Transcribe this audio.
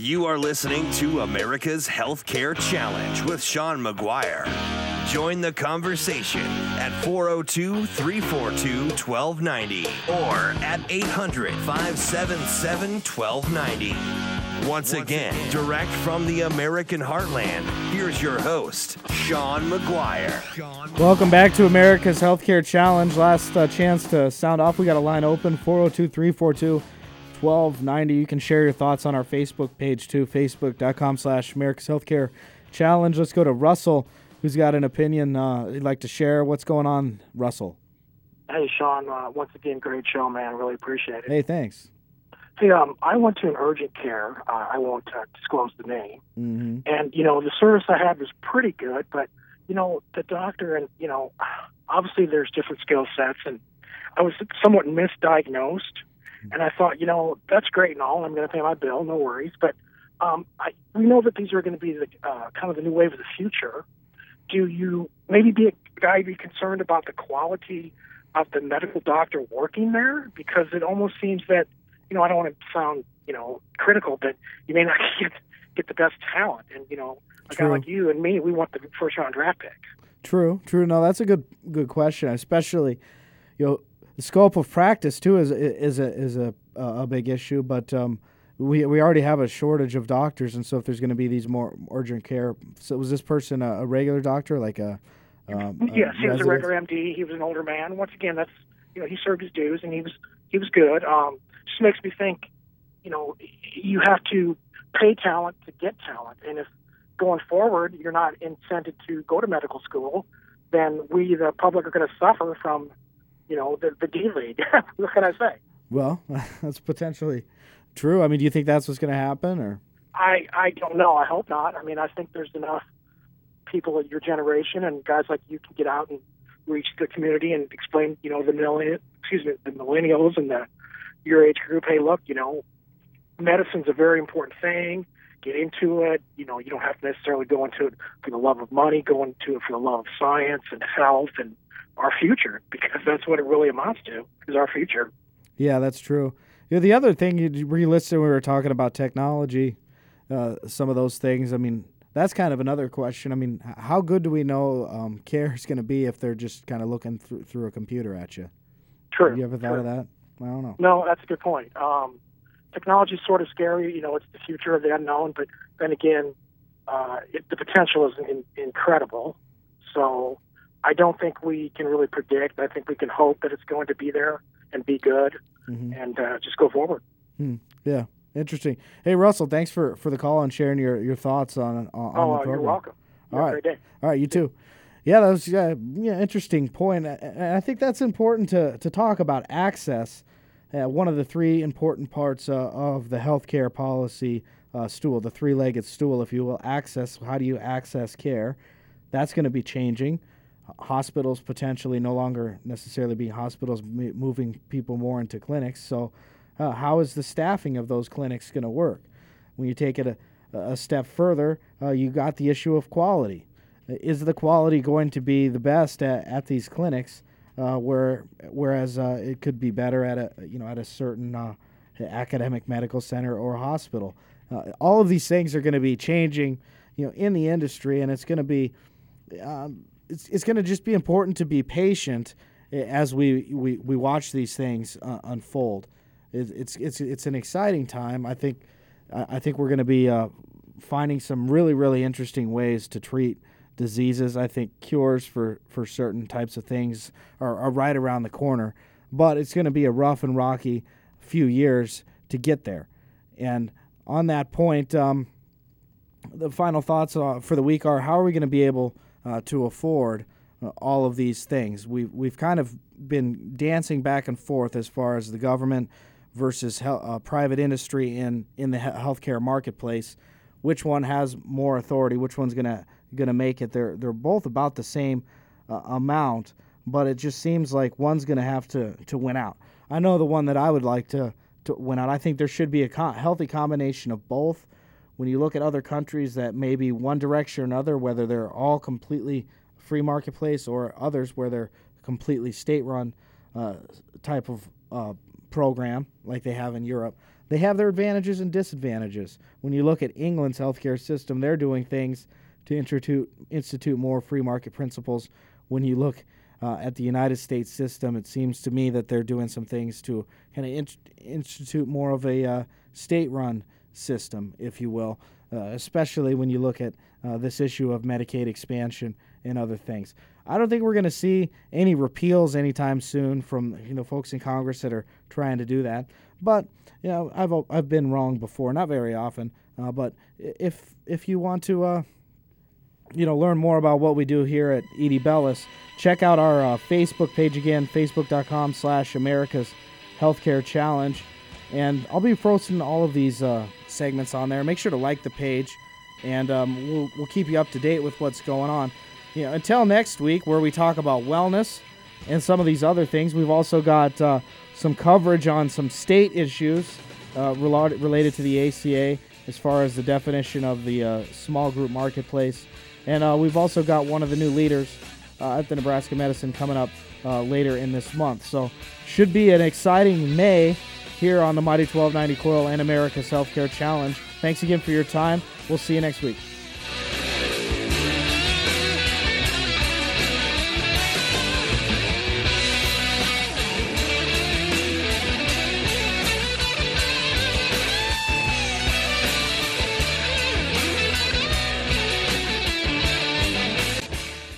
You are listening to America's Healthcare Challenge with Sean McGuire. Join the conversation at 402 342 1290 or at 800 577 1290. Once again, direct from the American heartland, here's your host, Sean McGuire. Welcome back to America's Healthcare Challenge. Last uh, chance to sound off. We got a line open 402 342 1290. You can share your thoughts on our Facebook page too, facebook.com slash America's Healthcare Challenge. Let's go to Russell, who's got an opinion uh, he'd like to share. What's going on, Russell? Hey, Sean. Uh, once again, great show, man. Really appreciate it. Hey, thanks. Hey, um, I went to an urgent care. Uh, I won't uh, disclose the name. Mm-hmm. And, you know, the service I had was pretty good, but, you know, the doctor and, you know, obviously there's different skill sets, and I was somewhat misdiagnosed. And I thought, you know, that's great and all. I'm going to pay my bill, no worries. But um, I, we know that these are going to be the uh, kind of the new wave of the future. Do you maybe be a guy be concerned about the quality of the medical doctor working there? Because it almost seems that, you know, I don't want to sound, you know, critical, but you may not get get the best talent. And you know, a guy True. like you and me, we want the first round draft pick. True, true. No, that's a good good question. Especially, you know, the scope of practice too is is a is a a big issue. But um, we we already have a shortage of doctors, and so if there's going to be these more urgent care, so was this person a, a regular doctor, like a um, a yes, he was a regular MD. He was an older man. Once again, that's you know he served his dues and he was he was good. Um, just makes me think, you know, you have to pay talent to get talent, and if going forward you're not incented to go to medical school, then we the public are going to suffer from, you know, the the D league. what can I say? Well, that's potentially true. I mean, do you think that's what's going to happen, or I I don't know. I hope not. I mean, I think there's enough people of your generation and guys like you can get out and reach the community and explain, you know, the millennial, excuse me, the millennials and the your age group. Hey, look, you know, medicine's a very important thing. Get into it. You know, you don't have to necessarily go into it for the love of money. Go into it for the love of science and health and our future, because that's what it really amounts to is our future. Yeah, that's true. Yeah, the other thing you re-listed when we were talking about technology, uh, some of those things. I mean, that's kind of another question. I mean, how good do we know um, care is going to be if they're just kind of looking through through a computer at you? True. You ever thought True. of that? I don't know. No, that's a good point. Um, technology is sort of scary. You know, it's the future of the unknown, but then again, uh, it, the potential is in, incredible. So I don't think we can really predict. I think we can hope that it's going to be there and be good hmm and uh, just go forward. Yeah, interesting. Hey, Russell, thanks for, for the call and sharing your, your thoughts on on, on oh, the program. you're welcome. All have right. a great day. All right, you too. Yeah, that was yeah, yeah interesting point. And I think that's important to, to talk about access. Uh, one of the three important parts uh, of the healthcare policy uh, stool, the three legged stool, if you will, access. How do you access care? That's going to be changing. Hospitals potentially no longer necessarily being hospitals, m- moving people more into clinics. So, uh, how is the staffing of those clinics going to work? When you take it a, a step further, uh, you got the issue of quality. Is the quality going to be the best at, at these clinics, uh, where whereas uh, it could be better at a you know at a certain uh, academic medical center or hospital? Uh, all of these things are going to be changing, you know, in the industry, and it's going to be um, it's, it's going to just be important to be patient eh, as we, we, we watch these things uh, unfold. It, it's, it's, it's an exciting time. I think, I I think we're going to be uh, finding some really, really interesting ways to treat diseases. I think cures for, for certain types of things are, are right around the corner, but it's going to be a rough and rocky few years to get there. And on that point, um, the final thoughts uh, for the week are how are we going to be able uh, to afford uh, all of these things? We've, we've kind of been dancing back and forth as far as the government versus hel- uh, private industry in, in the he- healthcare marketplace. Which one has more authority? Which one's going to gonna make it? They're, they're both about the same uh, amount, but it just seems like one's going to have to to win out. I know the one that I would like to, to win out. I think there should be a co- healthy combination of both when you look at other countries that maybe one direction or another, whether they're all completely free marketplace or others where they're completely state-run uh, type of uh, program like they have in Europe. They have their advantages and disadvantages. When you look at England's healthcare system, they're doing things to institute, institute more free market principles. When you look uh, at the United States system, it seems to me that they're doing some things to kind of in- institute more of a uh, state run system, if you will, uh, especially when you look at uh, this issue of Medicaid expansion and other things. I don't think we're going to see any repeals anytime soon from you know folks in Congress that are trying to do that. But you know I've I've been wrong before, not very often. Uh, but if if you want to uh, you know learn more about what we do here at Edie Bellis, check out our uh, Facebook page again, facebook.com slash America's Healthcare Challenge. And I'll be posting all of these uh, segments on there. Make sure to like the page, and um, we'll, we'll keep you up to date with what's going on. You know, until next week, where we talk about wellness and some of these other things, we've also got uh, some coverage on some state issues uh, related to the ACA as far as the definition of the uh, small group marketplace. And uh, we've also got one of the new leaders uh, at the Nebraska Medicine coming up uh, later in this month. So, should be an exciting May here on the Mighty 1290 KOIL and America's Healthcare Challenge. Thanks again for your time. We'll see you next week.